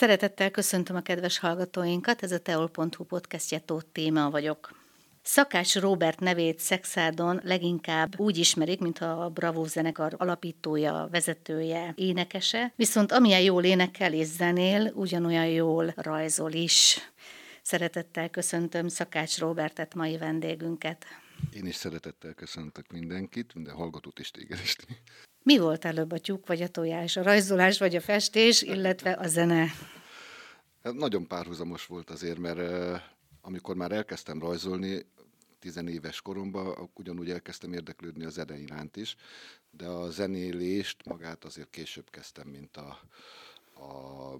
Szeretettel köszöntöm a kedves hallgatóinkat, ez a teol.hu podcastje Tóth Téma vagyok. Szakács Robert nevét Szexádon leginkább úgy ismerik, mint a Bravo zenekar alapítója, vezetője, énekese, viszont amilyen jól énekel és zenél, ugyanolyan jól rajzol is. Szeretettel köszöntöm Szakács Robertet, mai vendégünket. Én is szeretettel köszöntök mindenkit, minden hallgatót is téged is. Mi volt előbb a tyúk vagy a tojás, a rajzolás vagy a festés, illetve a zene? Hát nagyon párhuzamos volt azért, mert amikor már elkezdtem rajzolni, tizenéves koromban ugyanúgy elkezdtem érdeklődni a zene iránt is, de a zenélést magát azért később kezdtem, mint a, a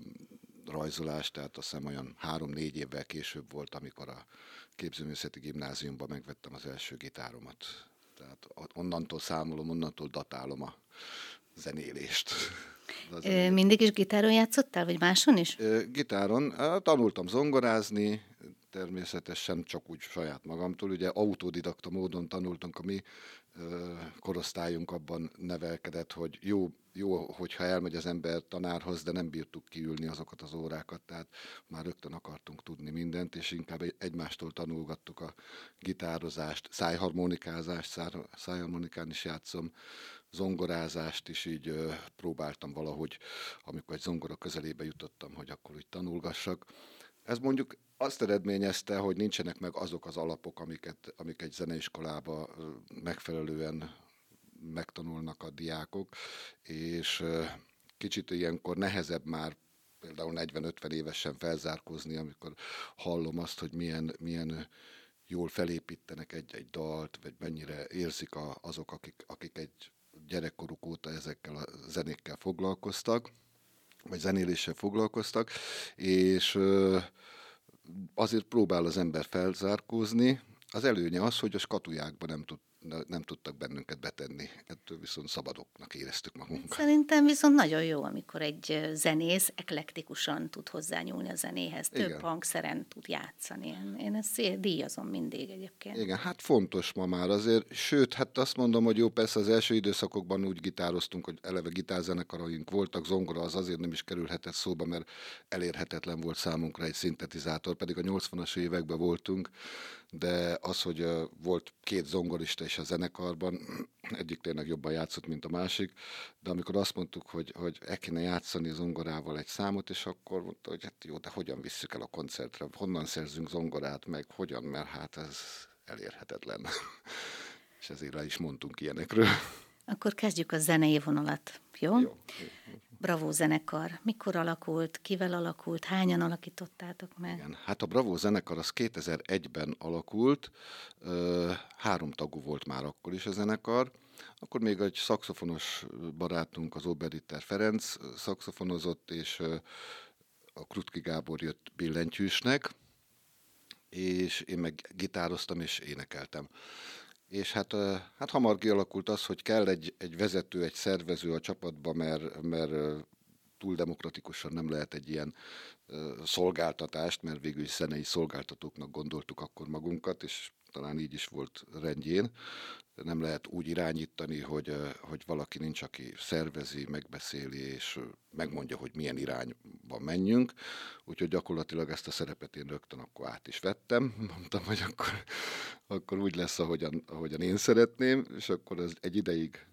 rajzolás, tehát azt hiszem olyan három-négy évvel később volt, amikor a képzőművészeti gimnáziumban megvettem az első gitáromat. Tehát onnantól számolom, onnantól datálom a zenélést. Ö, mindig is gitáron játszottál, vagy máson is? Gitáron. Tanultam zongorázni, természetesen csak úgy saját magamtól. Ugye autodidakta módon tanultunk, a mi korosztályunk abban nevelkedett, hogy jó, jó, hogyha elmegy az ember tanárhoz, de nem bírtuk kiülni azokat az órákat, tehát már rögtön akartunk tudni mindent, és inkább egymástól tanulgattuk a gitározást, szájharmonikázást, szájharmonikán is játszom, zongorázást is így próbáltam valahogy, amikor egy zongora közelébe jutottam, hogy akkor úgy tanulgassak. Ez mondjuk azt eredményezte, hogy nincsenek meg azok az alapok, amiket, amik egy zeneiskolába megfelelően megtanulnak a diákok, és kicsit ilyenkor nehezebb már például 40-50 évesen felzárkózni, amikor hallom azt, hogy milyen, milyen jól felépítenek egy-egy dalt, vagy mennyire érzik a, azok, akik, akik egy gyerekkoruk óta ezekkel a zenékkel foglalkoztak, vagy zenéléssel foglalkoztak, és azért próbál az ember felzárkózni. Az előnye az, hogy a skatujákban nem tud nem tudtak bennünket betenni. Ettől viszont szabadoknak éreztük magunkat. Szerintem viszont nagyon jó, amikor egy zenész eklektikusan tud hozzányúlni a zenéhez. Több Igen. hangszeren tud játszani. Én, én ezt díjazom mindig egyébként. Igen, hát fontos ma már azért. Sőt, hát azt mondom, hogy jó, persze az első időszakokban úgy gitároztunk, hogy eleve gitárzenekaraink voltak, zongora az azért nem is kerülhetett szóba, mert elérhetetlen volt számunkra egy szintetizátor, pedig a 80-as években voltunk, de az, hogy volt két zongorista is a zenekarban, egyik tényleg jobban játszott, mint a másik, de amikor azt mondtuk, hogy, hogy el kéne játszani zongorával egy számot, és akkor mondta, hogy hát jó, de hogyan visszük el a koncertre, honnan szerzünk zongorát, meg hogyan, mert hát ez elérhetetlen. és ezért rá is mondtunk ilyenekről. Akkor kezdjük a zenei vonalat, jó? Jó. Bravo zenekar. Mikor alakult, kivel alakult, hányan alakítottátok meg? Igen, hát a Bravo zenekar az 2001-ben alakult, három tagú volt már akkor is a zenekar, akkor még egy szakszofonos barátunk, az Oberiter Ferenc szakszofonozott, és a Krutki Gábor jött billentyűsnek, és én meg gitároztam és énekeltem és hát, hát hamar kialakult az, hogy kell egy, egy vezető, egy szervező a csapatba, mert, mert túl demokratikusan nem lehet egy ilyen szolgáltatást, mert végül is zenei szolgáltatóknak gondoltuk akkor magunkat, és talán így is volt rendjén. Nem lehet úgy irányítani, hogy, hogy valaki nincs, aki szervezi, megbeszéli, és megmondja, hogy milyen irányba menjünk. Úgyhogy gyakorlatilag ezt a szerepet én rögtön akkor át is vettem. Mondtam, hogy akkor, akkor úgy lesz, ahogyan, ahogyan én szeretném, és akkor ez egy ideig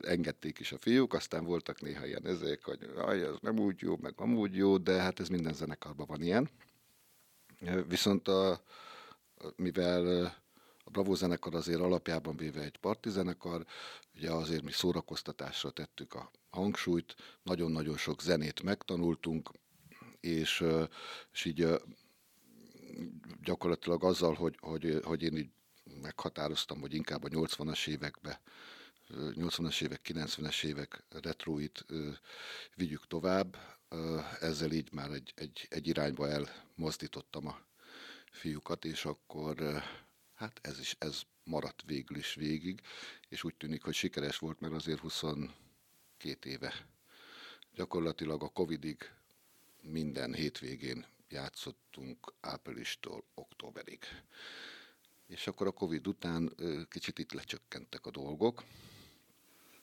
engedték is a fiúk, aztán voltak néha ilyen ezek, hogy ez nem úgy jó, meg amúgy jó, de hát ez minden zenekarban van ilyen. Viszont a, mivel a Bravo zenekar azért alapjában véve egy partizenekar, ugye azért mi szórakoztatásra tettük a hangsúlyt, nagyon-nagyon sok zenét megtanultunk, és, és így gyakorlatilag azzal, hogy, hogy, hogy én így meghatároztam, hogy inkább a 80-as évekbe 80-as évek, 90-es évek retroit vigyük tovább. Ezzel így már egy, egy, egy irányba elmozdítottam a fiúkat, és akkor hát ez is, ez maradt végül is végig, és úgy tűnik, hogy sikeres volt, mert azért 22 éve gyakorlatilag a Covidig minden hétvégén játszottunk áprilistól októberig. És akkor a Covid után kicsit itt lecsökkentek a dolgok,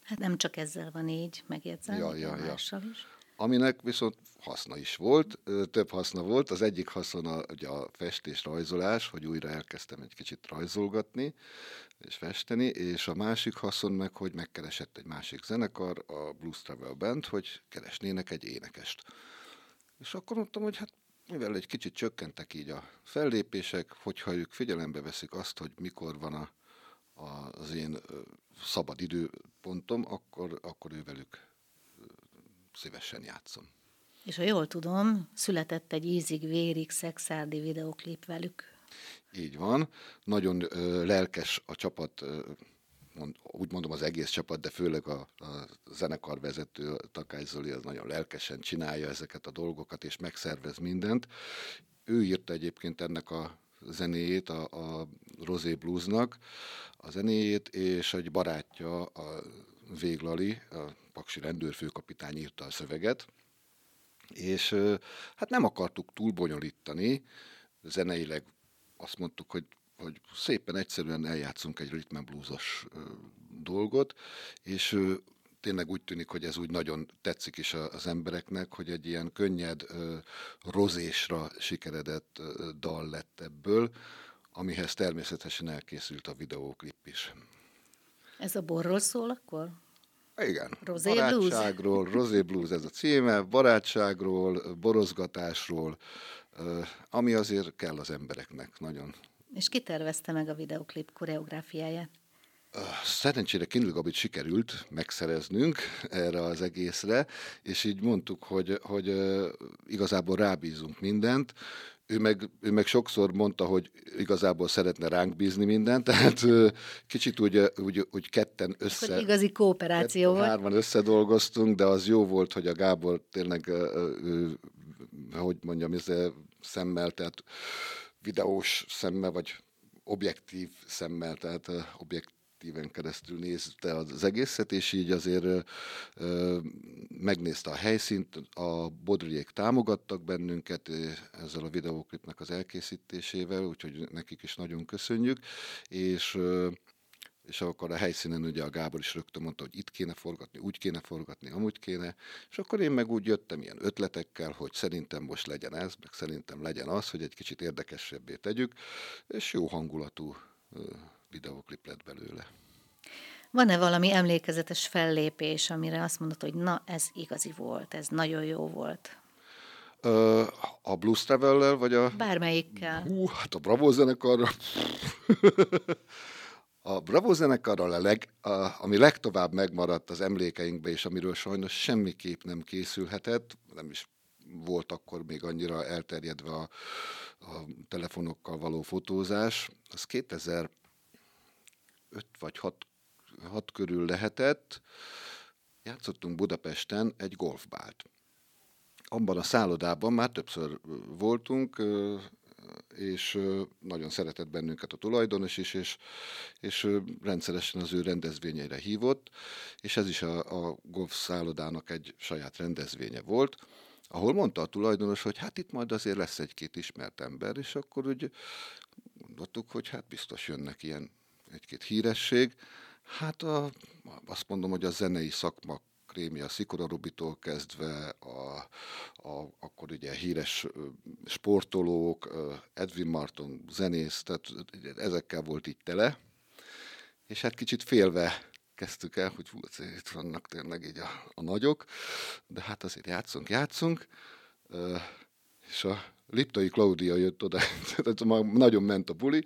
Hát nem csak ezzel van így, megjegyzem, ja, ja, ja. is. Aminek viszont haszna is volt, több haszna volt. Az egyik haszna ugye a festés, rajzolás, hogy újra elkezdtem egy kicsit rajzolgatni és festeni, és a másik haszon meg, hogy megkeresett egy másik zenekar, a Blues Travel Band, hogy keresnének egy énekest. És akkor mondtam, hogy hát mivel egy kicsit csökkentek így a fellépések, hogyha ők figyelembe veszik azt, hogy mikor van a, a, az én szabad időpontom, akkor, akkor ővelük szívesen játszom. És ha jól tudom, született egy ízig-vérig szexárdi videoklip velük. Így van. Nagyon ö, lelkes a csapat, ö, mond, úgy mondom az egész csapat, de főleg a, a zenekarvezető Takács Zoli az nagyon lelkesen csinálja ezeket a dolgokat, és megszervez mindent. Ő írta egyébként ennek a zenéjét, a, a Rosé Bluesnak, a zenéjét, és egy barátja, a Véglali, a paksi rendőrfőkapitány írta a szöveget, és hát nem akartuk túl bonyolítani, zeneileg azt mondtuk, hogy, hogy szépen egyszerűen eljátszunk egy rhythm bluesos dolgot, és tényleg úgy tűnik, hogy ez úgy nagyon tetszik is az embereknek, hogy egy ilyen könnyed rozésra sikeredett dal lett ebből, amihez természetesen elkészült a videóklip is. Ez a borról szól akkor? Igen. Rosé barátságról, Blues. Rosé Blues ez a címe, barátságról, borozgatásról, ami azért kell az embereknek nagyon. És ki tervezte meg a videoklip koreográfiáját? Szerencsére Kindle Gabit sikerült megszereznünk erre az egészre, és így mondtuk, hogy, hogy igazából rábízunk mindent, ő meg, ő meg sokszor mondta, hogy igazából szeretne ránk bízni mindent, tehát kicsit úgy, úgy, úgy ketten össze... Hogy igazi kooperáció ketten, volt. Hárman összedolgoztunk, de az jó volt, hogy a Gábor tényleg, ő, hogy mondjam, ez szemmel, tehát videós szemmel, vagy objektív szemmel, tehát objektív objektíven keresztül nézte az egészet, és így azért ö, megnézte a helyszínt, a Bodriék támogattak bennünket ezzel a videóklipnek az elkészítésével, úgyhogy nekik is nagyon köszönjük, és ö, és akkor a helyszínen ugye a Gábor is rögtön mondta, hogy itt kéne forgatni, úgy kéne forgatni, amúgy kéne, és akkor én meg úgy jöttem ilyen ötletekkel, hogy szerintem most legyen ez, meg szerintem legyen az, hogy egy kicsit érdekesebbé tegyük, és jó hangulatú videóklip lett belőle. Van-e valami emlékezetes fellépés, amire azt mondod, hogy na, ez igazi volt, ez nagyon jó volt? Ö, a Blues travel vagy a... Bármelyikkel. Hú, hát a Bravo zenekarra... a Bravo zenekarral, a leg, a, ami legtovább megmaradt az emlékeinkbe, és amiről sajnos semmiképp nem készülhetett, nem is volt akkor még annyira elterjedve a, a telefonokkal való fotózás, az 2000 öt vagy hat, hat körül lehetett, játszottunk Budapesten egy golfbált. Abban a szállodában már többször voltunk, és nagyon szeretett bennünket a tulajdonos is, és, és rendszeresen az ő rendezvényeire hívott, és ez is a, a golf szállodának egy saját rendezvénye volt, ahol mondta a tulajdonos, hogy hát itt majd azért lesz egy-két ismert ember, és akkor úgy gondoltuk, hogy hát biztos jönnek ilyen egy-két híresség. Hát a, azt mondom, hogy a zenei szakma krémia Szikora Rubitól kezdve, a, a, akkor ugye híres sportolók, Edwin Martin zenész, tehát ezekkel volt itt tele, és hát kicsit félve kezdtük el, hogy itt vannak tényleg így a, a nagyok, de hát azért játszunk, játszunk, és a Liptai Klaudia jött oda, tehát nagyon ment a buli,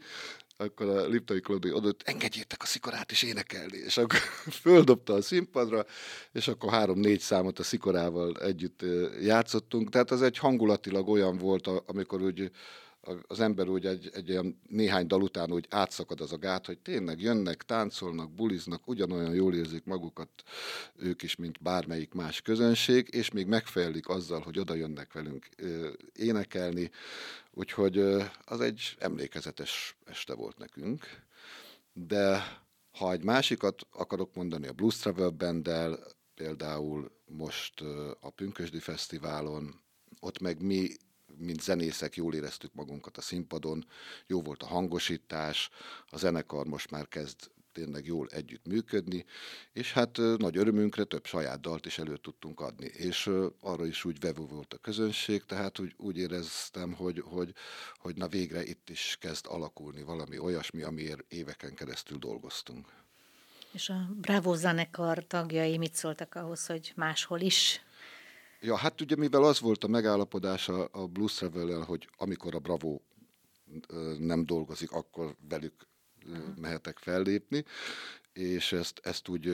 akkor a Liptai Klodi adott, engedjétek a szikorát is énekelni, és akkor földobta a színpadra, és akkor három-négy számot a szikorával együtt játszottunk, tehát az egy hangulatilag olyan volt, amikor úgy az ember úgy egy, egy olyan néhány dal után úgy átszakad az a gát, hogy tényleg jönnek, táncolnak, buliznak, ugyanolyan jól érzik magukat ők is, mint bármelyik más közönség, és még megfejlik azzal, hogy oda jönnek velünk énekelni, úgyhogy az egy emlékezetes este volt nekünk, de ha egy másikat akarok mondani, a Blues Travel Banddel, például most a Pünkösdi Fesztiválon, ott meg mi mint zenészek jól éreztük magunkat a színpadon, jó volt a hangosítás, a zenekar most már kezd tényleg jól együtt működni, és hát nagy örömünkre több saját dalt is elő tudtunk adni, és arra is úgy vevő volt a közönség, tehát úgy, úgy éreztem, hogy, hogy, hogy na végre itt is kezd alakulni valami olyasmi, amiért éveken keresztül dolgoztunk. És a Bravo zenekar tagjai mit szóltak ahhoz, hogy máshol is Ja, hát ugye mivel az volt a megállapodás a, a Blues travel hogy amikor a Bravo nem dolgozik, akkor velük mehetek fellépni, és ezt, ezt úgy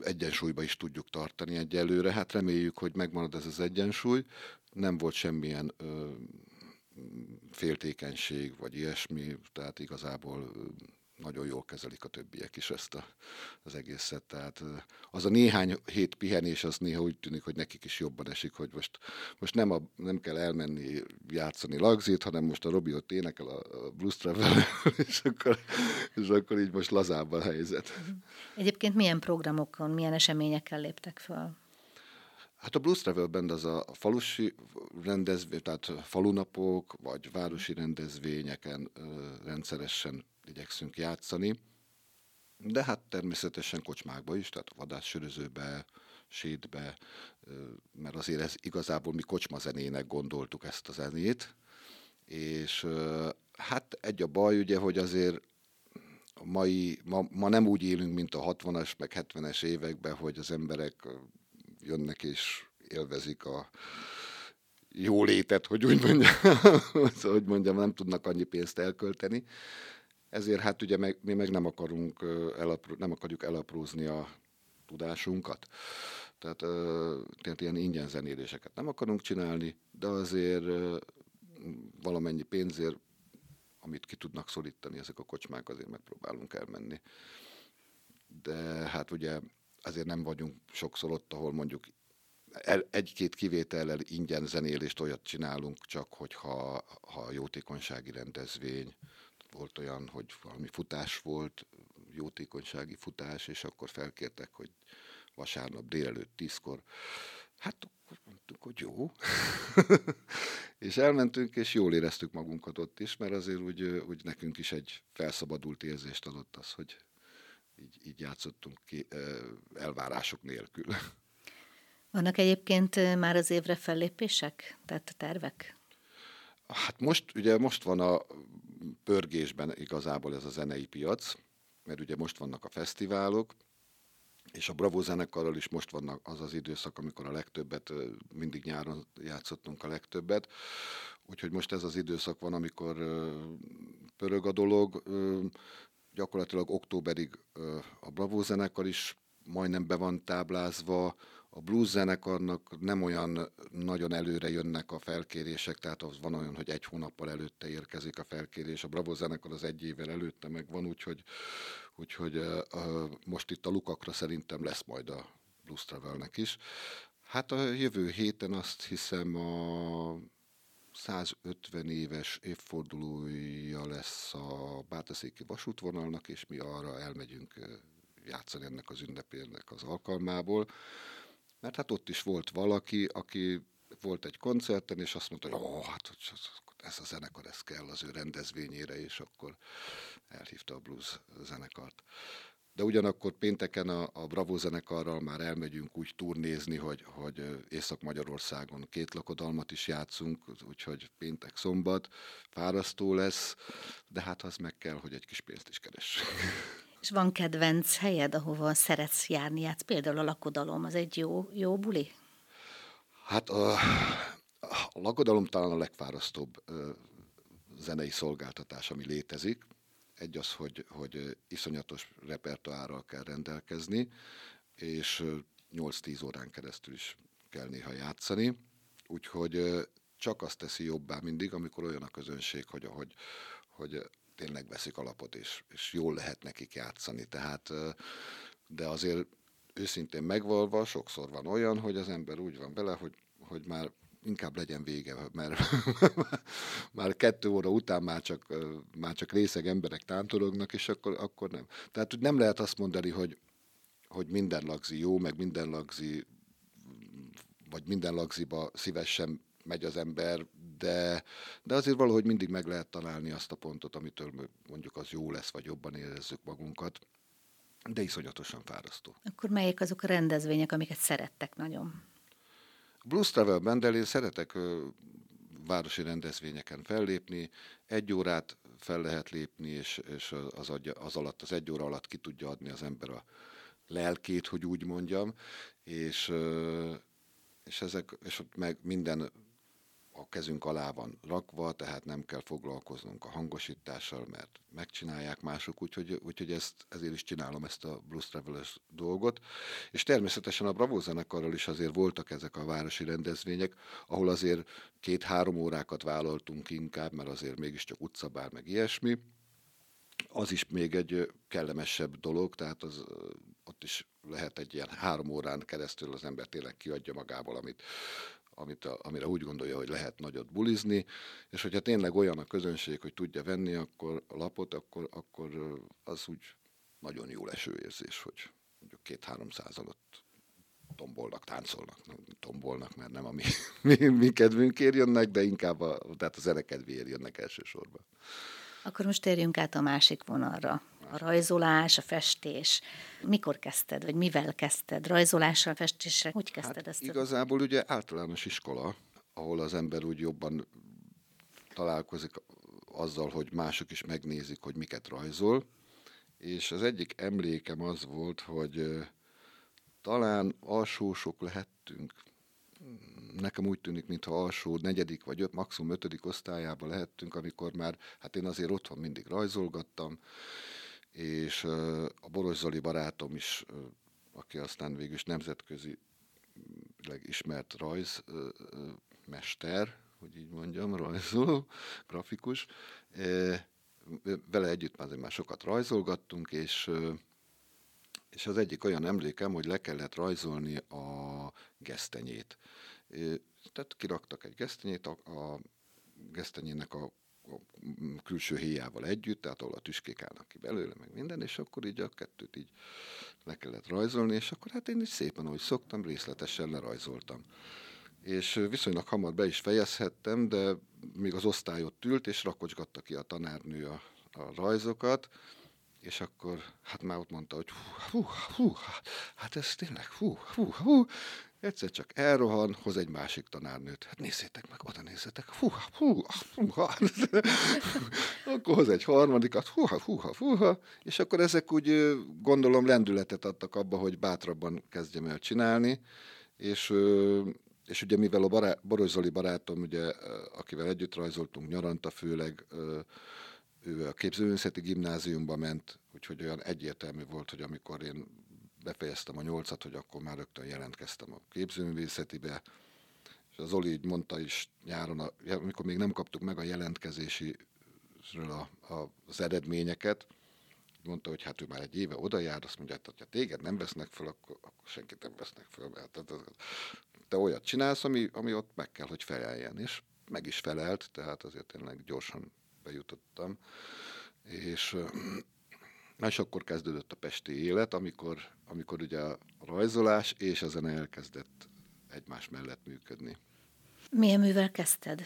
egyensúlyba is tudjuk tartani egyelőre. Hát reméljük, hogy megmarad ez az egyensúly. Nem volt semmilyen ö, féltékenység, vagy ilyesmi, tehát igazából nagyon jól kezelik a többiek is ezt a, az egészet. Tehát az a néhány hét pihenés, az néha úgy tűnik, hogy nekik is jobban esik, hogy most, most nem, a, nem kell elmenni játszani lagzit, hanem most a Robi ott énekel a, a Blues Travel, és akkor, és akkor így most lazább a helyzet. Egyébként milyen programokon, milyen eseményekkel léptek föl? Hát a Blues Travel Band az a falusi rendezvény, tehát falunapok, vagy városi rendezvényeken rendszeresen igyekszünk játszani, de hát természetesen kocsmákba is, tehát a vadászsörözőbe, sétbe, mert azért ez igazából mi kocsmazenének gondoltuk ezt a zenét, és hát egy a baj ugye, hogy azért mai, ma, ma nem úgy élünk, mint a 60-as, meg 70-es években, hogy az emberek jönnek és élvezik a jólétet, hogy úgy mondjam, hogy mondjam, nem tudnak annyi pénzt elkölteni. Ezért hát ugye meg, mi meg nem akarunk, elapró, nem akarjuk elaprózni a tudásunkat. Tehát, tehát ilyen ingyen zenéléseket nem akarunk csinálni, de azért valamennyi pénzért, amit ki tudnak szorítani ezek a kocsmák, azért megpróbálunk elmenni. De hát ugye azért nem vagyunk sokszor ott, ahol mondjuk egy-két kivétellel ingyen zenélést olyat csinálunk, csak hogyha ha jótékonysági rendezvény, volt olyan, hogy valami futás volt, jótékonysági futás, és akkor felkértek, hogy vasárnap délelőtt tízkor, hát akkor mondtuk, hogy jó. és elmentünk, és jól éreztük magunkat ott is, mert azért úgy, úgy nekünk is egy felszabadult érzést adott az, hogy így, így játszottunk ki elvárások nélkül. Vannak egyébként már az évre fellépések, tehát tervek? Hát most, ugye most van a pörgésben igazából ez a zenei piac, mert ugye most vannak a fesztiválok, és a Bravo zenekarral is most vannak az az időszak, amikor a legtöbbet, mindig nyáron játszottunk a legtöbbet, úgyhogy most ez az időszak van, amikor pörög a dolog, gyakorlatilag októberig a Bravo zenekar is majdnem be van táblázva, a blues zenekarnak nem olyan nagyon előre jönnek a felkérések, tehát az van olyan, hogy egy hónappal előtte érkezik a felkérés, a Bravo zenekar az egy évvel előtte meg van, úgyhogy, úgyhogy uh, most itt a lukakra szerintem lesz majd a Blues Travelnek is. Hát a jövő héten azt hiszem a 150 éves évfordulója lesz a Bátaszéki vasútvonalnak, és mi arra elmegyünk játszani ennek az ünnepének az alkalmából. Mert hát ott is volt valaki, aki volt egy koncerten, és azt mondta, hogy ó, hát ez a zenekar, ez kell az ő rendezvényére, és akkor elhívta a blues zenekart. De ugyanakkor pénteken a, a Bravo zenekarral már elmegyünk úgy turnézni, hogy, hogy Észak-Magyarországon két lakodalmat is játszunk, úgyhogy péntek, szombat, fárasztó lesz, de hát az meg kell, hogy egy kis pénzt is keres. És van kedvenc helyed, ahova szeretsz járni? Hát például a lakodalom, az egy jó, jó buli? Hát a, a lakodalom talán a legfárasztóbb ö, zenei szolgáltatás, ami létezik. Egy az, hogy, hogy iszonyatos repertoárral kell rendelkezni, és 8-10 órán keresztül is kell néha játszani. Úgyhogy csak azt teszi jobbá mindig, amikor olyan a közönség, hogy, hogy, hogy tényleg veszik alapot, és, és jól lehet nekik játszani. Tehát, de azért őszintén megvalva, sokszor van olyan, hogy az ember úgy van vele, hogy, hogy már inkább legyen vége, mert már kettő óra után már csak, már csak részeg emberek tántorognak, és akkor, akkor nem. Tehát nem lehet azt mondani, hogy, hogy minden lagzi jó, meg minden lagzi vagy minden lagziba szívesen megy az ember, de, de azért valahogy mindig meg lehet találni azt a pontot, amitől mondjuk az jó lesz, vagy jobban érezzük magunkat. de iszonyatosan fárasztó. Akkor melyek azok a rendezvények, amiket szerettek nagyon? Blues Travel Bandel én szeretek ö, városi rendezvényeken fellépni, egy órát fel lehet lépni, és, és az, adja, az alatt, az egy óra alatt ki tudja adni az ember a lelkét, hogy úgy mondjam, és, és ezek, és ott meg minden a kezünk alá van rakva, tehát nem kell foglalkoznunk a hangosítással, mert megcsinálják mások, úgyhogy, úgyhogy ezt, ezért is csinálom ezt a Blues Travelers dolgot. És természetesen a Bravo zenekarral is azért voltak ezek a városi rendezvények, ahol azért két-három órákat vállaltunk inkább, mert azért mégiscsak utcabár meg ilyesmi. Az is még egy kellemesebb dolog, tehát az, ott is lehet egy ilyen három órán keresztül az ember tényleg kiadja magából, amit, amit a, amire úgy gondolja, hogy lehet nagyot bulizni, és hogyha tényleg olyan a közönség, hogy tudja venni akkor a lapot, akkor, akkor az úgy nagyon jó leső érzés, hogy mondjuk két-három száz alatt tombolnak, táncolnak, tombolnak, mert nem a mi, mi, mi kedvünkért jönnek, de inkább a, tehát a zene kedvéért jönnek elsősorban. Akkor most térjünk át a másik vonalra. A rajzolás, a festés. Mikor kezdted, vagy mivel kezdted? Rajzolással, festéssel? Hogy kezdted hát ezt? Igazából ugye általános iskola, ahol az ember úgy jobban találkozik azzal, hogy mások is megnézik, hogy miket rajzol. És az egyik emlékem az volt, hogy talán alsósok lehettünk, nekem úgy tűnik, mintha alsó negyedik vagy öt, maximum ötödik osztályába lehettünk, amikor már, hát én azért otthon mindig rajzolgattam, és a Boros Zoli barátom is, aki aztán végül is nemzetközi ismert rajzmester, hogy így mondjam, rajzoló, grafikus. Vele együtt már, már sokat rajzolgattunk, és, és az egyik olyan emlékem, hogy le kellett rajzolni a gesztenyét. Tehát kiraktak egy gesztenyét, a, a gesztenyének a külső héjával együtt, tehát ahol a tüskék állnak ki belőle, meg minden, és akkor így a kettőt így le kellett rajzolni, és akkor hát én is szépen, ahogy szoktam, részletesen lerajzoltam. És viszonylag hamar be is fejezhettem, de még az osztály ott ült, és rakocsgatta ki a tanárnő a, a rajzokat, és akkor hát már ott mondta, hogy hú, hú, hú, hát ez tényleg, hú, hú, hú, Egyszer csak elrohan, hoz egy másik tanárnőt. Hát nézzétek meg, oda nézzetek. Húha, húha, húha. akkor hoz egy harmadikat. Húha, húha, húha. És akkor ezek úgy gondolom lendületet adtak abba, hogy bátrabban kezdjem el csinálni. És, és ugye mivel a bará, Boros Zoli barátom, ugye, akivel együtt rajzoltunk nyaranta főleg, ő a képzőművészeti gimnáziumba ment, úgyhogy olyan egyértelmű volt, hogy amikor én befejeztem a nyolcat, hogy akkor már rögtön jelentkeztem a képzőművészetibe, és az Oli így mondta is nyáron, a, amikor még nem kaptuk meg a jelentkezési a, a, az eredményeket, mondta, hogy hát ő már egy éve oda jár, azt mondja, hogy ha téged nem vesznek fel, akkor, akkor senkit nem vesznek fel, mert te olyat csinálsz, ami, ami ott meg kell, hogy feleljen, és meg is felelt, tehát azért tényleg gyorsan bejutottam, és Na és akkor kezdődött a pesti élet, amikor, amikor ugye a rajzolás és a zene elkezdett egymás mellett működni. Milyen művel kezdted?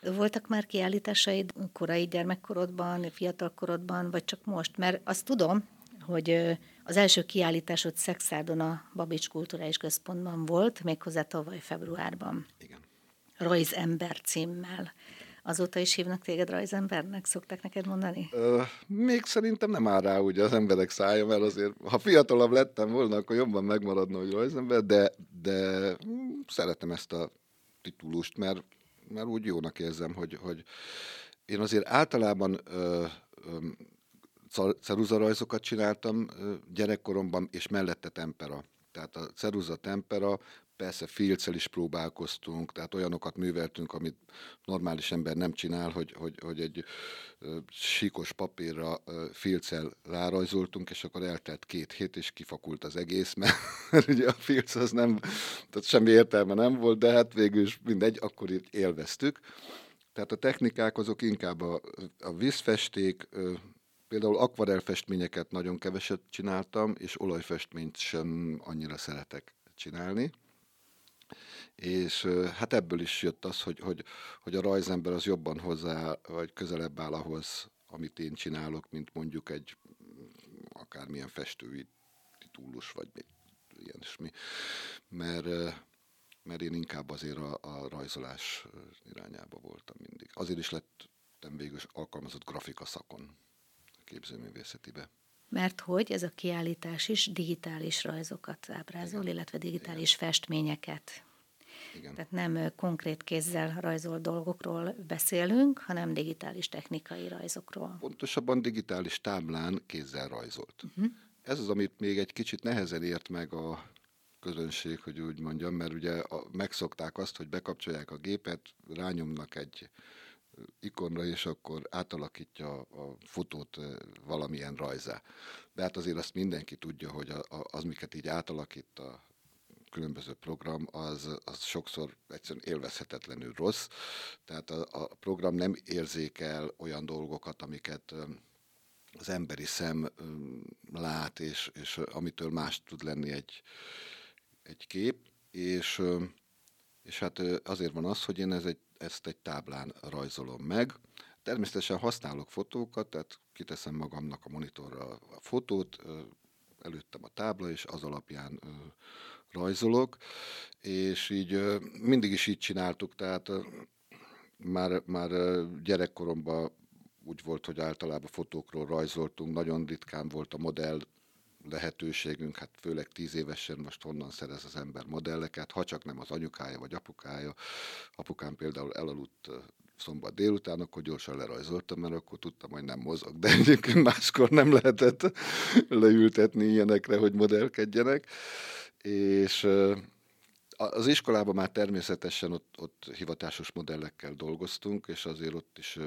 Voltak már kiállításaid korai gyermekkorodban, fiatalkorodban, vagy csak most? Mert azt tudom, hogy az első kiállításod Szexádon a Babics Kulturális Központban volt, méghozzá tavaly februárban. Igen. Rajzember címmel. Azóta is hívnak téged rajzembernek, szokták neked mondani? Ö, még szerintem nem áll rá ugye az emberek szája, mert azért, ha fiatalabb lettem volna, akkor jobban megmaradna, hogy rajzember, de, de hm, szeretem ezt a titulust, mert, mert úgy jónak érzem, hogy, hogy én azért általában ö, ö, ceruzarajzokat csináltam gyerekkoromban, és mellette tempera. Tehát a ceruza tempera Persze filccel is próbálkoztunk, tehát olyanokat műveltünk, amit normális ember nem csinál, hogy, hogy, hogy egy síkos papírra filccel rárajzoltunk, és akkor eltelt két hét, és kifakult az egész, mert, mert ugye a filc az nem, tehát semmi értelme nem volt, de hát végül is mindegy, akkor itt élveztük. Tehát a technikák azok inkább a, a vízfesték, például akvarelfestményeket nagyon keveset csináltam, és olajfestményt sem annyira szeretek csinálni és hát ebből is jött az, hogy, hogy, hogy a rajzember az jobban hozzá, vagy közelebb áll ahhoz, amit én csinálok, mint mondjuk egy akármilyen festői titulus, vagy még ilyesmi. Mert, mert én inkább azért a, a rajzolás irányába voltam mindig. Azért is lettem végül alkalmazott grafika szakon a képzőművészetibe. Mert hogy ez a kiállítás is digitális rajzokat ábrázol, Igen. illetve digitális Igen. festményeket. Igen. Tehát nem konkrét kézzel rajzol dolgokról beszélünk, hanem digitális technikai rajzokról. Pontosabban digitális táblán kézzel rajzolt. Uh-huh. Ez az, amit még egy kicsit nehezen ért meg a közönség, hogy úgy mondjam, mert ugye a, megszokták azt, hogy bekapcsolják a gépet, rányomnak egy ikonra, és akkor átalakítja a fotót valamilyen rajzá. De hát azért azt mindenki tudja, hogy az, miket így átalakít a különböző program, az, az sokszor egyszerűen élvezhetetlenül rossz. Tehát a, a program nem érzékel olyan dolgokat, amiket az emberi szem lát, és, és amitől más tud lenni egy, egy kép, és, és hát azért van az, hogy én ez egy, ezt egy táblán rajzolom meg. Természetesen használok fotókat, tehát kiteszem magamnak a monitorra a fotót, előttem a tábla, és az alapján rajzolok, és így mindig is így csináltuk, tehát már, már gyerekkoromban úgy volt, hogy általában fotókról rajzoltunk, nagyon ritkán volt a modell lehetőségünk, hát főleg tíz évesen most honnan szerez az ember modelleket, ha csak nem az anyukája vagy apukája. Apukám például elaludt szombat délután, akkor gyorsan lerajzoltam, mert akkor tudtam, hogy nem mozog. De egyébként máskor nem lehetett leültetni ilyenekre, hogy modellkedjenek. És az iskolában már természetesen ott, ott hivatásos modellekkel dolgoztunk, és azért ott is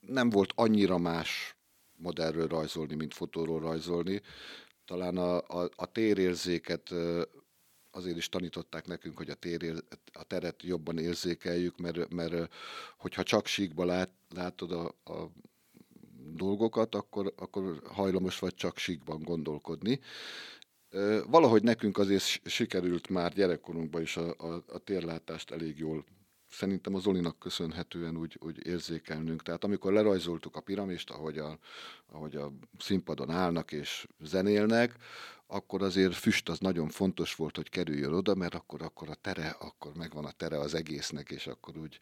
nem volt annyira más modellről rajzolni, mint fotóról rajzolni. Talán a, a, a térérzéket azért is tanították nekünk, hogy a, térér, a teret jobban érzékeljük, mert, mert hogyha csak síkba lát, látod a, a dolgokat, akkor, akkor hajlamos vagy csak síkban gondolkodni. Valahogy nekünk azért sikerült már gyerekkorunkban is a, a, a térlátást elég jól szerintem az Zolinak köszönhetően úgy, úgy érzékelnünk. Tehát amikor lerajzoltuk a piramist, ahogy a, ahogy a színpadon állnak és zenélnek, akkor azért füst az nagyon fontos volt, hogy kerüljön oda, mert akkor, akkor a tere, akkor megvan a tere az egésznek, és akkor úgy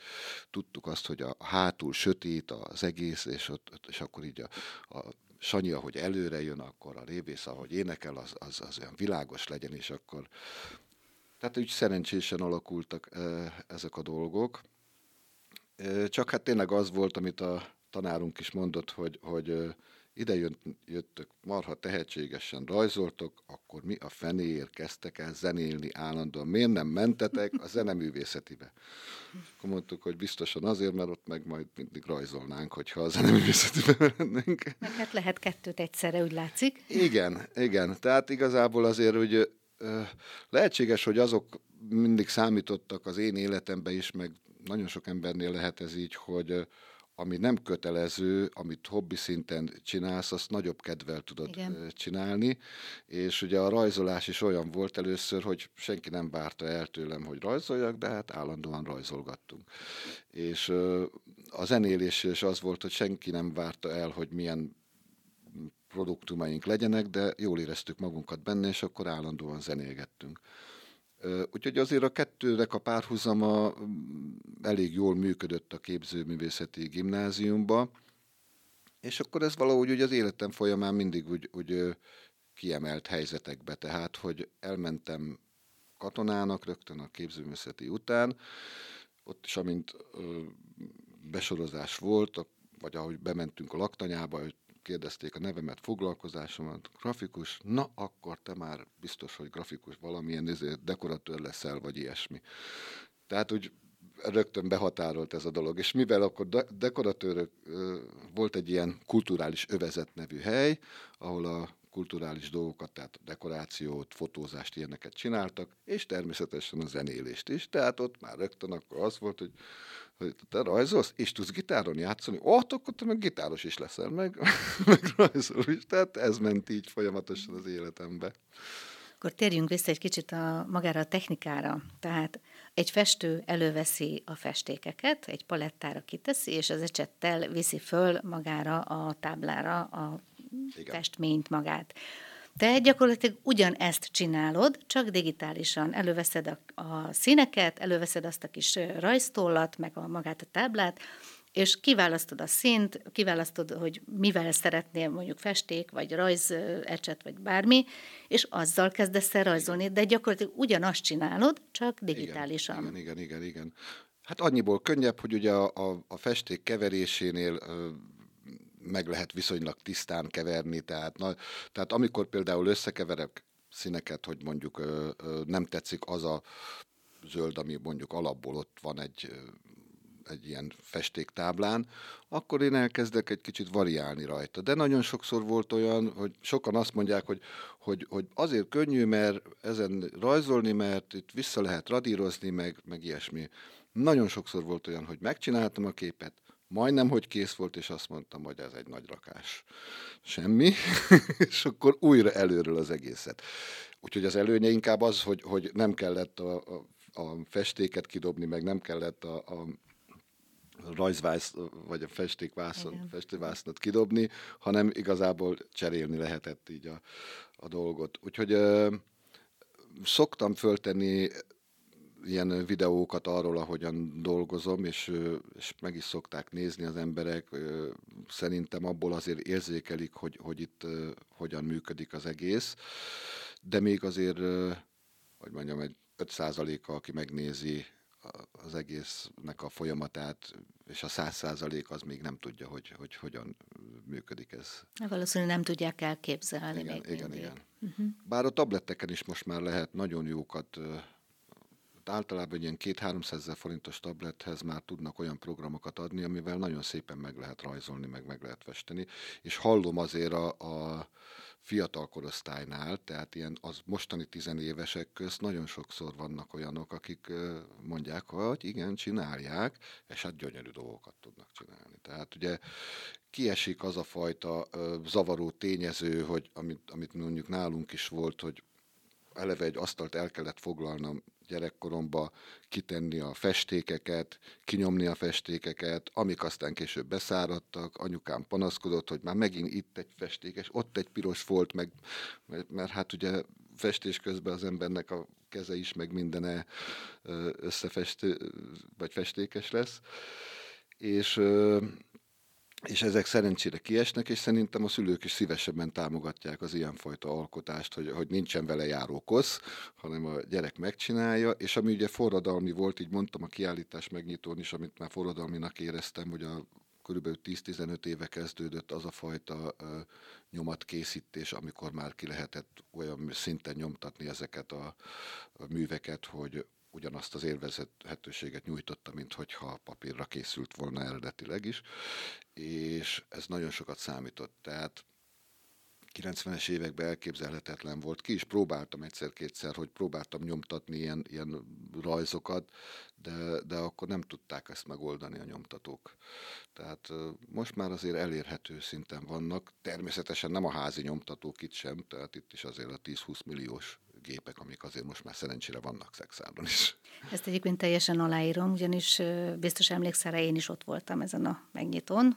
tudtuk azt, hogy a hátul sötét az egész, és, ott, és akkor így a, a Sanyi, ahogy előre jön, akkor a révész, ahogy énekel, az, az, az olyan világos legyen, és akkor tehát úgy szerencsésen alakultak ezek a dolgok. Csak hát tényleg az volt, amit a tanárunk is mondott, hogy, hogy ide jött, jöttök, marha tehetségesen rajzoltok, akkor mi a fenéért kezdtek el zenélni állandóan? Miért nem mentetek a zeneművészetibe? Akkor mondtuk, hogy biztosan azért, mert ott meg majd mindig rajzolnánk, hogyha a zeneművészetibe mennénk. Hát lehet kettőt egyszerre, úgy látszik. Igen, igen. Tehát igazából azért, hogy lehetséges, hogy azok mindig számítottak az én életemben is, meg nagyon sok embernél lehet ez így, hogy ami nem kötelező, amit hobbi szinten csinálsz, azt nagyobb kedvel tudod Igen. csinálni, és ugye a rajzolás is olyan volt először, hogy senki nem várta el tőlem, hogy rajzoljak, de hát állandóan rajzolgattunk. És a zenélés is az volt, hogy senki nem várta el, hogy milyen produktumaink legyenek, de jól éreztük magunkat benne, és akkor állandóan zenélgettünk. Úgyhogy azért a kettőnek a párhuzama elég jól működött a képzőművészeti gimnáziumba, és akkor ez valahogy úgy az életem folyamán mindig úgy, úgy kiemelt helyzetekbe, tehát hogy elmentem katonának rögtön a képzőművészeti után, ott is amint besorozás volt, vagy ahogy bementünk a laktanyába, hogy kérdezték a nevemet, foglalkozásomat, grafikus, na akkor te már biztos, hogy grafikus valamilyen ezért dekoratőr leszel, vagy ilyesmi. Tehát úgy rögtön behatárolt ez a dolog. És mivel akkor de- dekoratőrök volt egy ilyen kulturális övezet nevű hely, ahol a kulturális dolgokat, tehát dekorációt, fotózást, ilyeneket csináltak, és természetesen a zenélést is. Tehát ott már rögtön akkor az volt, hogy hogy te rajzolsz, és tudsz gitáron játszani, ott akkor te meg gitáros is leszel, meg, meg rajzol is. Tehát ez ment így folyamatosan az életembe. Akkor térjünk vissza egy kicsit a, magára a technikára. Tehát egy festő előveszi a festékeket, egy palettára kiteszi, és az ecsettel viszi föl magára a táblára a Igen. festményt magát. Te gyakorlatilag ugyanezt csinálod, csak digitálisan. Előveszed a, a színeket, előveszed azt a kis rajztollat, meg a magát a táblát, és kiválasztod a szint, kiválasztod, hogy mivel szeretnél mondjuk festék, vagy rajzecset, vagy bármi, és azzal kezdesz el rajzolni, de gyakorlatilag ugyanazt csinálod, csak digitálisan. Igen, igen, igen, igen. igen. Hát annyiból könnyebb, hogy ugye a, a, a festék keverésénél meg lehet viszonylag tisztán keverni, tehát, na, tehát amikor például összekeverek színeket, hogy mondjuk ö, ö, nem tetszik az a zöld, ami mondjuk alapból ott van egy egy ilyen festéktáblán, akkor én elkezdek egy kicsit variálni rajta. De nagyon sokszor volt olyan, hogy sokan azt mondják, hogy, hogy, hogy azért könnyű, mert ezen rajzolni, mert itt vissza lehet radírozni, meg, meg ilyesmi. Nagyon sokszor volt olyan, hogy megcsináltam a képet, majdnem, hogy kész volt, és azt mondtam, hogy ez egy nagy rakás. Semmi, és akkor újra előről az egészet. Úgyhogy az előnye inkább az, hogy, hogy nem kellett a, a, a festéket kidobni, meg nem kellett a, a rajzvász, vagy a festékvászon, kidobni, hanem igazából cserélni lehetett így a, a dolgot. Úgyhogy ö, szoktam föltenni ilyen videókat arról, ahogyan dolgozom, és, és meg is szokták nézni az emberek. Szerintem abból azért érzékelik, hogy, hogy itt hogyan működik az egész, de még azért, hogy mondjam, egy 5%-a, aki megnézi az egésznek a folyamatát, és a száz százalék az még nem tudja, hogy, hogy hogyan működik ez. Valószínűleg nem tudják elképzelni igen, még igen, igen. Uh-huh. Bár a tabletteken is most már lehet nagyon jókat általában egy ilyen két 300 ezer forintos tablethez már tudnak olyan programokat adni, amivel nagyon szépen meg lehet rajzolni, meg meg lehet festeni, és hallom azért a, a fiatal korosztálynál, tehát ilyen az mostani tizenévesek közt nagyon sokszor vannak olyanok, akik mondják, hogy igen, csinálják, és hát gyönyörű dolgokat tudnak csinálni. Tehát ugye kiesik az a fajta zavaró tényező, hogy amit, amit mondjuk nálunk is volt, hogy eleve egy asztalt el kellett foglalnom gyerekkoromba, kitenni a festékeket, kinyomni a festékeket, amik aztán később beszáradtak, anyukám panaszkodott, hogy már megint itt egy festékes, ott egy piros folt, meg, mert, mert hát ugye festés közben az embernek a keze is, meg mindene összefestő, vagy festékes lesz. És és ezek szerencsére kiesnek, és szerintem a szülők is szívesebben támogatják az ilyenfajta alkotást, hogy, hogy nincsen vele járó kosz, hanem a gyerek megcsinálja, és ami ugye forradalmi volt, így mondtam a kiállítás megnyitón is, amit már forradalminak éreztem, hogy a körülbelül 10-15 éve kezdődött az a fajta uh, nyomatkészítés, amikor már ki lehetett olyan szinten nyomtatni ezeket a, a műveket, hogy ugyanazt az élvezhetőséget nyújtotta, mint hogyha papírra készült volna eredetileg is, és ez nagyon sokat számított. Tehát 90-es években elképzelhetetlen volt. Ki is próbáltam egyszer-kétszer, hogy próbáltam nyomtatni ilyen, ilyen rajzokat, de, de akkor nem tudták ezt megoldani a nyomtatók. Tehát most már azért elérhető szinten vannak. Természetesen nem a házi nyomtatók itt sem, tehát itt is azért a 10-20 milliós gépek, amik azért most már szerencsére vannak szexádon is. Ezt egyébként teljesen aláírom, ugyanis biztos emlékszel, én is ott voltam ezen a megnyitón,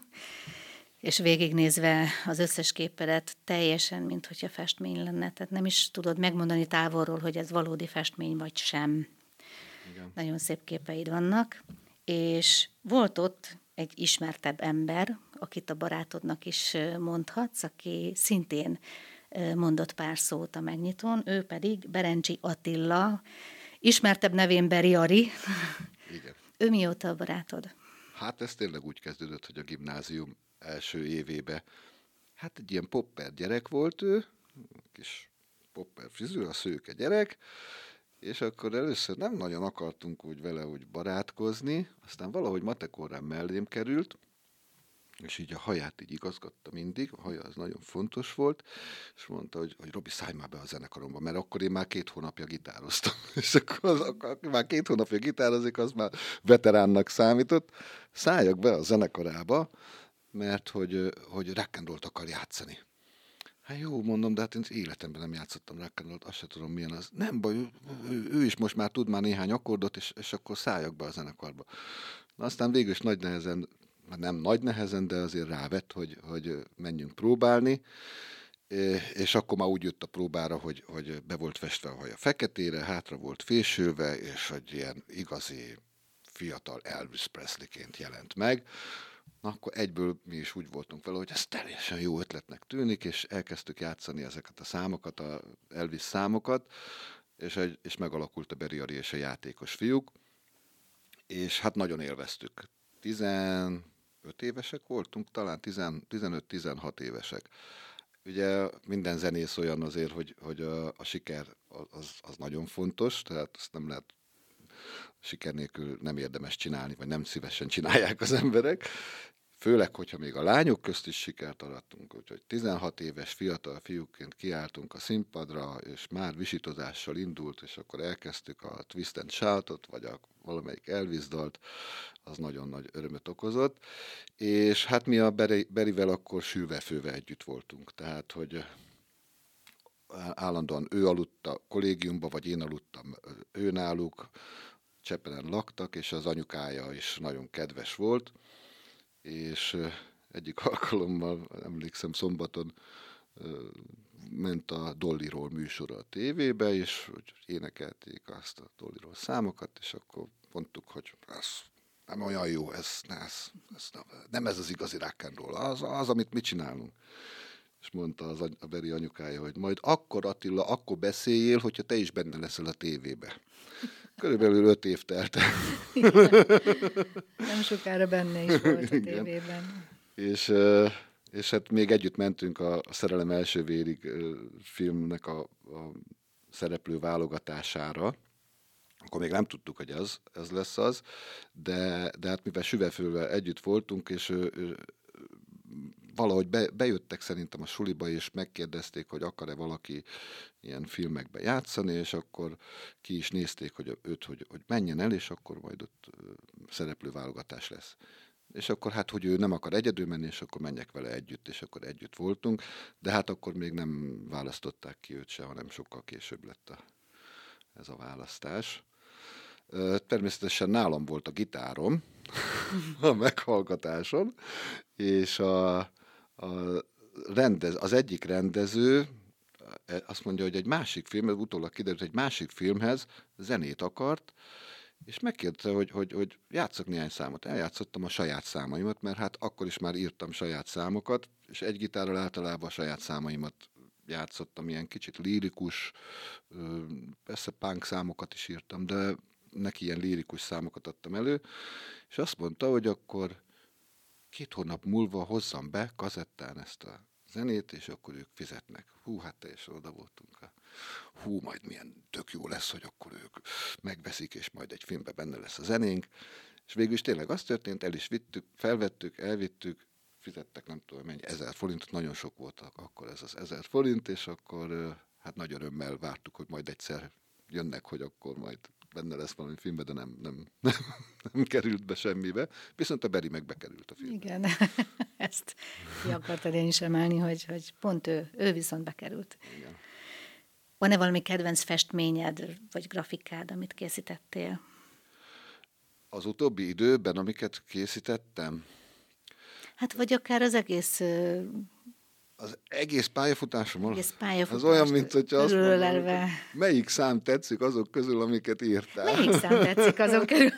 és végignézve az összes képedet teljesen, mint hogyha festmény lenne. Tehát nem is tudod megmondani távolról, hogy ez valódi festmény vagy sem. Igen. Nagyon szép képeid vannak. És volt ott egy ismertebb ember, akit a barátodnak is mondhatsz, aki szintén mondott pár szót a megnyitón, ő pedig Berencsi Attila, ismertebb nevén Beriari. Igen. ő mióta a barátod? Hát ez tényleg úgy kezdődött, hogy a gimnázium első évébe, hát egy ilyen popper gyerek volt ő, kis popper frizura, szőke gyerek, és akkor először nem nagyon akartunk úgy vele úgy barátkozni, aztán valahogy matekórán mellém került, és így a haját így igazgatta mindig, a haja az nagyon fontos volt, és mondta, hogy, hogy Robi, szállj már be a zenekaromba, mert akkor én már két hónapja gitároztam, és akkor az, akkor már két hónapja gitározik, az már veteránnak számított, szálljak be a zenekarába, mert hogy, hogy rock and akar játszani. Hát jó, mondom, de hát én életemben nem játszottam rock and azt se tudom milyen az. Nem baj, ő, ő is most már tud már néhány akkordot, és, és akkor szálljak be a zenekarba. Aztán végül is nagy nehezen nem nagy nehezen, de azért rávett, hogy, hogy menjünk próbálni. És akkor már úgy jött a próbára, hogy, hogy be volt festve a haja feketére, hátra volt fésülve, és egy ilyen igazi fiatal Elvis Presleyként jelent meg. Na, akkor egyből mi is úgy voltunk vele, hogy ez teljesen jó ötletnek tűnik, és elkezdtük játszani ezeket a számokat, a Elvis számokat, és, egy, és megalakult a Beriari és a játékos fiúk, és hát nagyon élveztük. 15 évesek voltunk, talán 15-16 évesek. Ugye minden zenész olyan azért, hogy, hogy a, a siker az, az nagyon fontos, tehát azt nem lehet siker nélkül nem érdemes csinálni, vagy nem szívesen csinálják az emberek, Főleg, hogyha még a lányok közt is sikert arattunk, úgyhogy 16 éves fiatal fiúként kiálltunk a színpadra, és már visítozással indult, és akkor elkezdtük a Twist and Shoutot, vagy a valamelyik Elvis dalt, az nagyon nagy örömöt okozott. És hát mi a Berivel akkor sülve-főve együtt voltunk, tehát, hogy állandóan ő aludt a kollégiumba, vagy én aludtam ő náluk, Csepelen laktak, és az anyukája is nagyon kedves volt, és egyik alkalommal, emlékszem szombaton, ment a Dollyról műsor a tévébe, és énekelték azt a Dollyról számokat, és akkor mondtuk, hogy ez nem olyan jó, ez, ez, ez nem ez az igazi rock'n'roll, az, az, amit mi csinálunk. És mondta az a Beri anyukája, hogy majd akkor Attila, akkor beszéljél, hogyha te is benne leszel a tévébe. Körülbelül öt év telt. Nem sokára benne is volt a tévében. És, és hát még együtt mentünk a, Szerelem első vérig filmnek a, a szereplő válogatására, akkor még nem tudtuk, hogy ez, ez lesz az, de, de hát mivel süvefővel együtt voltunk, és valahogy be, bejöttek szerintem a suliba, és megkérdezték, hogy akar-e valaki ilyen filmekbe játszani, és akkor ki is nézték, hogy őt, hogy, hogy menjen el, és akkor majd ott szereplőválogatás lesz. És akkor hát, hogy ő nem akar egyedül menni, és akkor menjek vele együtt, és akkor együtt voltunk, de hát akkor még nem választották ki őt se, hanem sokkal később lett a, ez a választás. Természetesen nálam volt a gitárom a meghallgatáson, és a, a rendez, az egyik rendező e, azt mondja, hogy egy másik film, utólag kiderült, egy másik filmhez zenét akart, és megkérdezte, hogy, hogy, hogy játszok néhány számot. Eljátszottam a saját számaimat, mert hát akkor is már írtam saját számokat, és egy gitárral általában a saját számaimat játszottam, ilyen kicsit lírikus, persze punk számokat is írtam, de neki ilyen lírikus számokat adtam elő, és azt mondta, hogy akkor két hónap múlva hozzam be kazettán ezt a zenét, és akkor ők fizetnek. Hú, hát teljesen oda voltunk. Hú, majd milyen tök jó lesz, hogy akkor ők megveszik, és majd egy filmben benne lesz a zenénk. És végül is tényleg az történt, el is vittük, felvettük, elvittük, fizettek nem tudom mennyi, ezer forintot, nagyon sok volt akkor ez az ezer forint, és akkor hát nagy örömmel vártuk, hogy majd egyszer jönnek, hogy akkor majd benne lesz valami filmbe, de nem, nem, nem, nem került be semmibe. Viszont a Beri meg bekerült a filmbe. Igen, ezt ki akartad én is emelni, hogy, hogy pont ő, ő viszont bekerült. Igen. Van-e valami kedvenc festményed, vagy grafikád, amit készítettél? Az utóbbi időben, amiket készítettem? Hát vagy akár az egész az egész pályafutásom egész pályafutás, az olyan, mint hogyha azt mondom, melyik szám tetszik azok közül, amiket írtál. Melyik szám tetszik azok közül?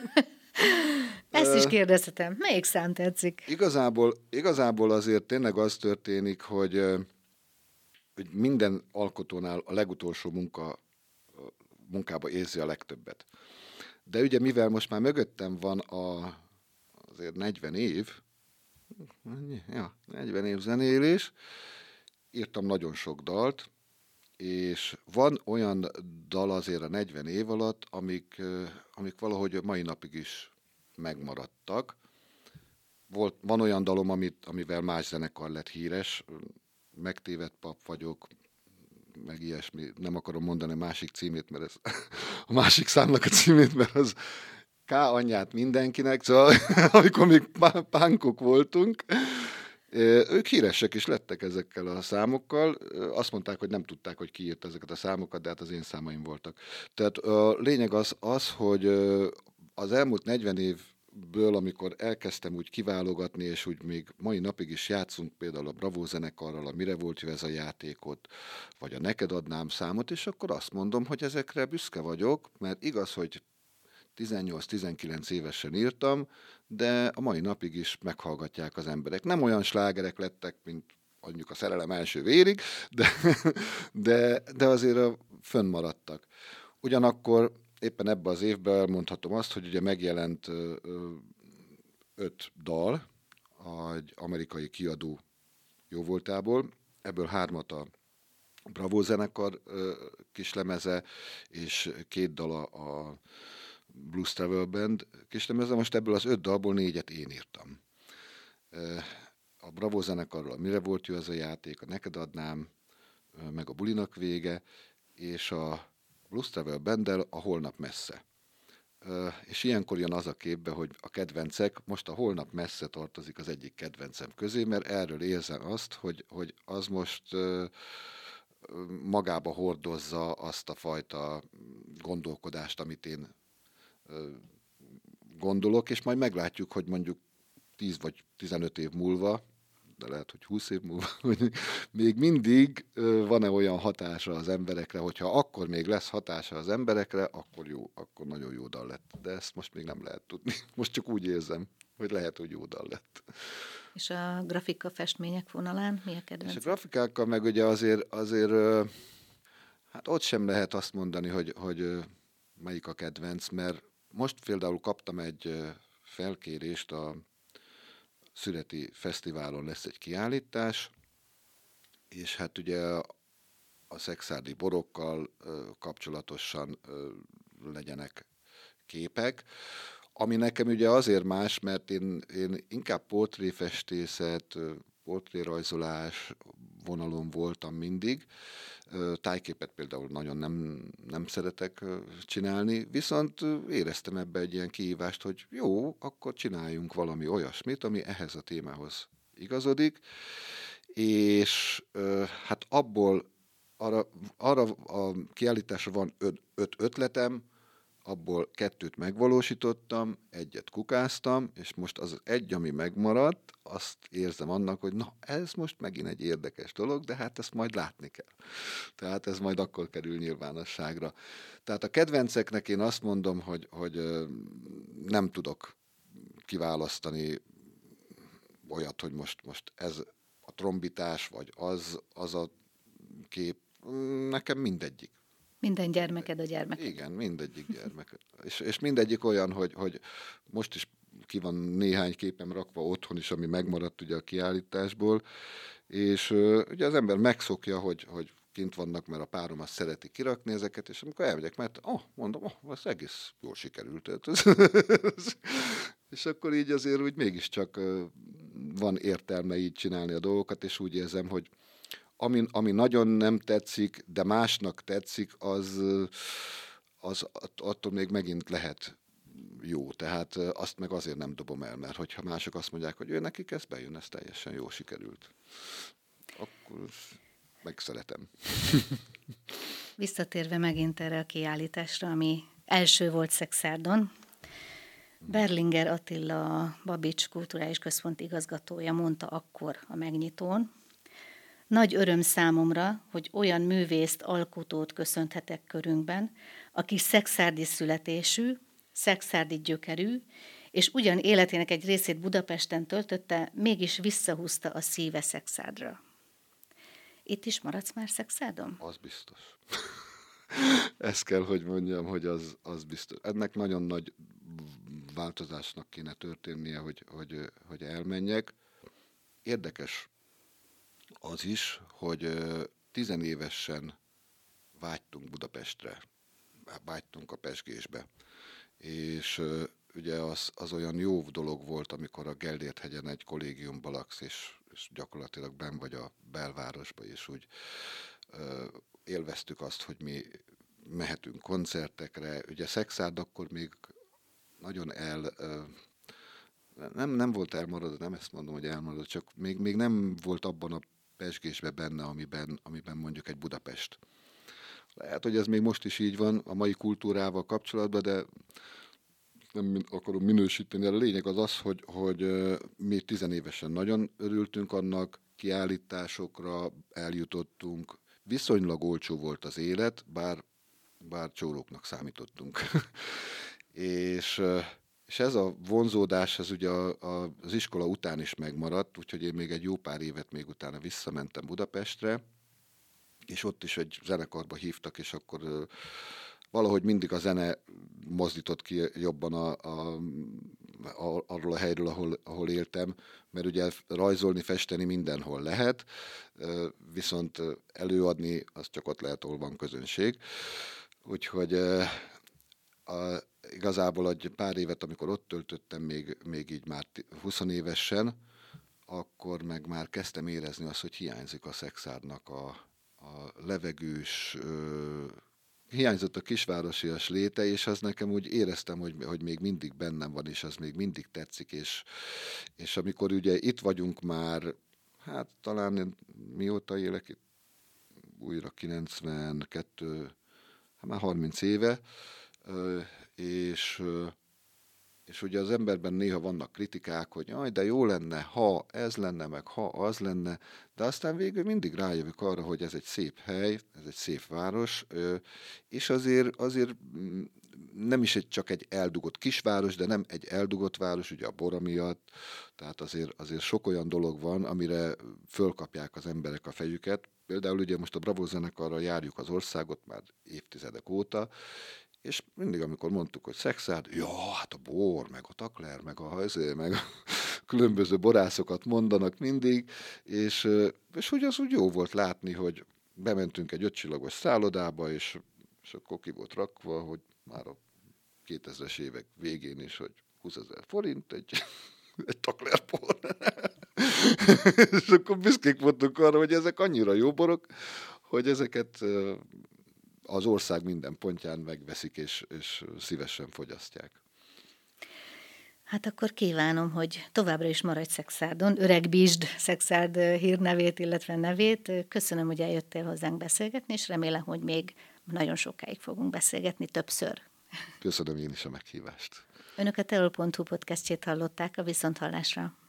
Ezt is kérdezhetem. Melyik szám tetszik? Igazából, igazából azért tényleg az történik, hogy, hogy minden alkotónál a legutolsó munka, munkába érzi a legtöbbet. De ugye mivel most már mögöttem van a, azért 40 év, ja, 40 év zenélés, írtam nagyon sok dalt, és van olyan dal azért a 40 év alatt, amik, amik valahogy mai napig is megmaradtak. Volt, van olyan dalom, amit, amivel más zenekar lett híres, megtévedt pap vagyok, meg ilyesmi, nem akarom mondani a másik címét, mert ez a másik számnak a címét, mert az K anyját mindenkinek, szóval amikor még pánkok voltunk, ők híresek is lettek ezekkel a számokkal. Azt mondták, hogy nem tudták, hogy ki írt ezeket a számokat, de hát az én számaim voltak. Tehát a lényeg az, az hogy az elmúlt 40 év ből, amikor elkezdtem úgy kiválogatni, és úgy még mai napig is játszunk például a Bravo zenekarral, a Mire volt jó ez a játékot, vagy a Neked adnám számot, és akkor azt mondom, hogy ezekre büszke vagyok, mert igaz, hogy 18-19 évesen írtam, de a mai napig is meghallgatják az emberek. Nem olyan slágerek lettek, mint mondjuk a szerelem első vérig, de, de, de azért fönnmaradtak. Ugyanakkor éppen ebben az évben mondhatom azt, hogy ugye megjelent öt dal egy amerikai kiadó jóvoltából, ebből hármat a Bravo zenekar kislemeze, és két dala a Blues Travel Band kislemeze. Most ebből az öt dalból négyet én írtam. A Bravo zenekarról Mire volt jó ez a játék, a Neked adnám, meg a Bulinak vége, és a Blues Travel Bendel a Holnap messze. És ilyenkor jön az a képbe, hogy a kedvencek, most a holnap messze tartozik az egyik kedvencem közé, mert erről érzem azt, hogy, hogy az most magába hordozza azt a fajta gondolkodást, amit én gondolok, és majd meglátjuk, hogy mondjuk 10 vagy 15 év múlva de lehet, hogy 20 év múlva, hogy még mindig van-e olyan hatása az emberekre, hogyha akkor még lesz hatása az emberekre, akkor jó, akkor nagyon jó dal lett. De ezt most még nem lehet tudni. Most csak úgy érzem, hogy lehet, hogy jó dal lett. És a grafika festmények vonalán mi a kedvenc? És a grafikákkal meg ugye azért, azért hát ott sem lehet azt mondani, hogy, hogy melyik a kedvenc, mert most például kaptam egy felkérést a születi fesztiválon lesz egy kiállítás, és hát ugye a szexárdi borokkal kapcsolatosan legyenek képek, ami nekem ugye azért más, mert én, én inkább portréfestészet, portrérajzolás vonalon voltam mindig, Tájképet például nagyon nem, nem szeretek csinálni, viszont éreztem ebbe egy ilyen kihívást, hogy jó, akkor csináljunk valami olyasmit, ami ehhez a témához igazodik, és hát abból arra, arra a kiállításra van öt, öt ötletem, abból kettőt megvalósítottam, egyet kukáztam, és most az egy, ami megmaradt, azt érzem annak, hogy na, ez most megint egy érdekes dolog, de hát ezt majd látni kell. Tehát ez majd akkor kerül nyilvánosságra. Tehát a kedvenceknek én azt mondom, hogy, hogy nem tudok kiválasztani olyat, hogy most, most ez a trombitás, vagy az, az a kép, nekem mindegyik. Minden gyermeked a gyermek. Igen, mindegyik gyermek. és, és mindegyik olyan, hogy, hogy most is ki van néhány képem rakva otthon is, ami megmaradt ugye a kiállításból, és ugye az ember megszokja, hogy, hogy kint vannak, mert a párom azt szereti kirakni ezeket, és amikor elmegyek, mert oh, mondom, oh, ez egész jól sikerült. és akkor így azért úgy mégiscsak uh, van értelme így csinálni a dolgokat, és úgy érzem, hogy ami, ami nagyon nem tetszik, de másnak tetszik, az, az attól még megint lehet jó. Tehát azt meg azért nem dobom el, mert hogyha mások azt mondják, hogy ő nekik ez bejön, ez teljesen jó sikerült. Akkor megszeretem. Visszatérve megint erre a kiállításra, ami első volt Szexárdon, Berlinger Attila, Babics Kulturális Központ igazgatója mondta akkor a megnyitón, nagy öröm számomra, hogy olyan művészt, alkotót köszönhetek körünkben, aki szexárdi születésű, szexárdi gyökerű, és ugyan életének egy részét Budapesten töltötte, mégis visszahúzta a szíve szexádra. Itt is maradsz már szexádom? Az biztos. Ezt kell, hogy mondjam, hogy az, az biztos. Ennek nagyon nagy változásnak kéne történnie, hogy, hogy, hogy elmenjek. Érdekes az is, hogy tizenévesen vágytunk Budapestre, vágytunk a pesgésbe. És ugye az, az olyan jó dolog volt, amikor a Gellért hegyen egy kollégiumban laksz, és, és gyakorlatilag ben vagy a belvárosba, és úgy ö, élveztük azt, hogy mi mehetünk koncertekre. Ugye Szexárd akkor még nagyon el... Ö, nem, nem volt elmaradott, nem ezt mondom, hogy elmaradott, csak még, még nem volt abban a pesgésbe benne, amiben, amiben mondjuk egy Budapest. Lehet, hogy ez még most is így van a mai kultúrával kapcsolatban, de nem akarom minősíteni, de a lényeg az az, hogy, hogy mi tizenévesen nagyon örültünk annak, kiállításokra eljutottunk, viszonylag olcsó volt az élet, bár, bár csóróknak számítottunk. és, és ez a vonzódás, ez ugye a, a, az iskola után is megmaradt, úgyhogy én még egy jó pár évet még utána visszamentem Budapestre, és ott is egy zenekarba hívtak, és akkor valahogy mindig a zene mozdított ki jobban a, a, a, arról a helyről, ahol, ahol éltem, mert ugye rajzolni, festeni mindenhol lehet, viszont előadni az csak ott lehet, ahol van közönség. Úgyhogy a, igazából egy pár évet, amikor ott töltöttem, még, még így már 20 évesen, akkor meg már kezdtem érezni azt, hogy hiányzik a szexárnak a, a levegős, hiányzott a kisvárosias léte, és az nekem úgy éreztem, hogy, hogy még mindig bennem van, és az még mindig tetszik, és, és amikor ugye itt vagyunk már, hát talán mióta élek itt, újra 92, hát már 30 éve, és és ugye az emberben néha vannak kritikák, hogy jaj, de jó lenne, ha ez lenne, meg ha az lenne, de aztán végül mindig rájövök arra, hogy ez egy szép hely, ez egy szép város, és azért, azért mm, nem is egy, csak egy eldugott kisváros, de nem egy eldugott város, ugye a bora miatt, tehát azért, azért sok olyan dolog van, amire fölkapják az emberek a fejüket. Például ugye most a Bravo zenekarra járjuk az országot már évtizedek óta, és mindig, amikor mondtuk, hogy szexárd, ja, hát a bor, meg a takler, meg a hajzé, meg a különböző borászokat mondanak mindig, és, és úgy az úgy jó volt látni, hogy bementünk egy ötcsillagos szállodába, és, és akkor ki volt rakva, hogy már a 2000-es évek végén is, hogy 20 ezer forint egy, egy taklerpor. és akkor büszkék voltunk arra, hogy ezek annyira jó borok, hogy ezeket az ország minden pontján megveszik és, és szívesen fogyasztják. Hát akkor kívánom, hogy továbbra is maradj Szexárdon, öregbítsd Szexárd hírnevét, illetve nevét. Köszönöm, hogy eljöttél hozzánk beszélgetni, és remélem, hogy még nagyon sokáig fogunk beszélgetni többször. Köszönöm én is a meghívást. Önök a teol.hu podcastjét hallották a Viszonthallásra.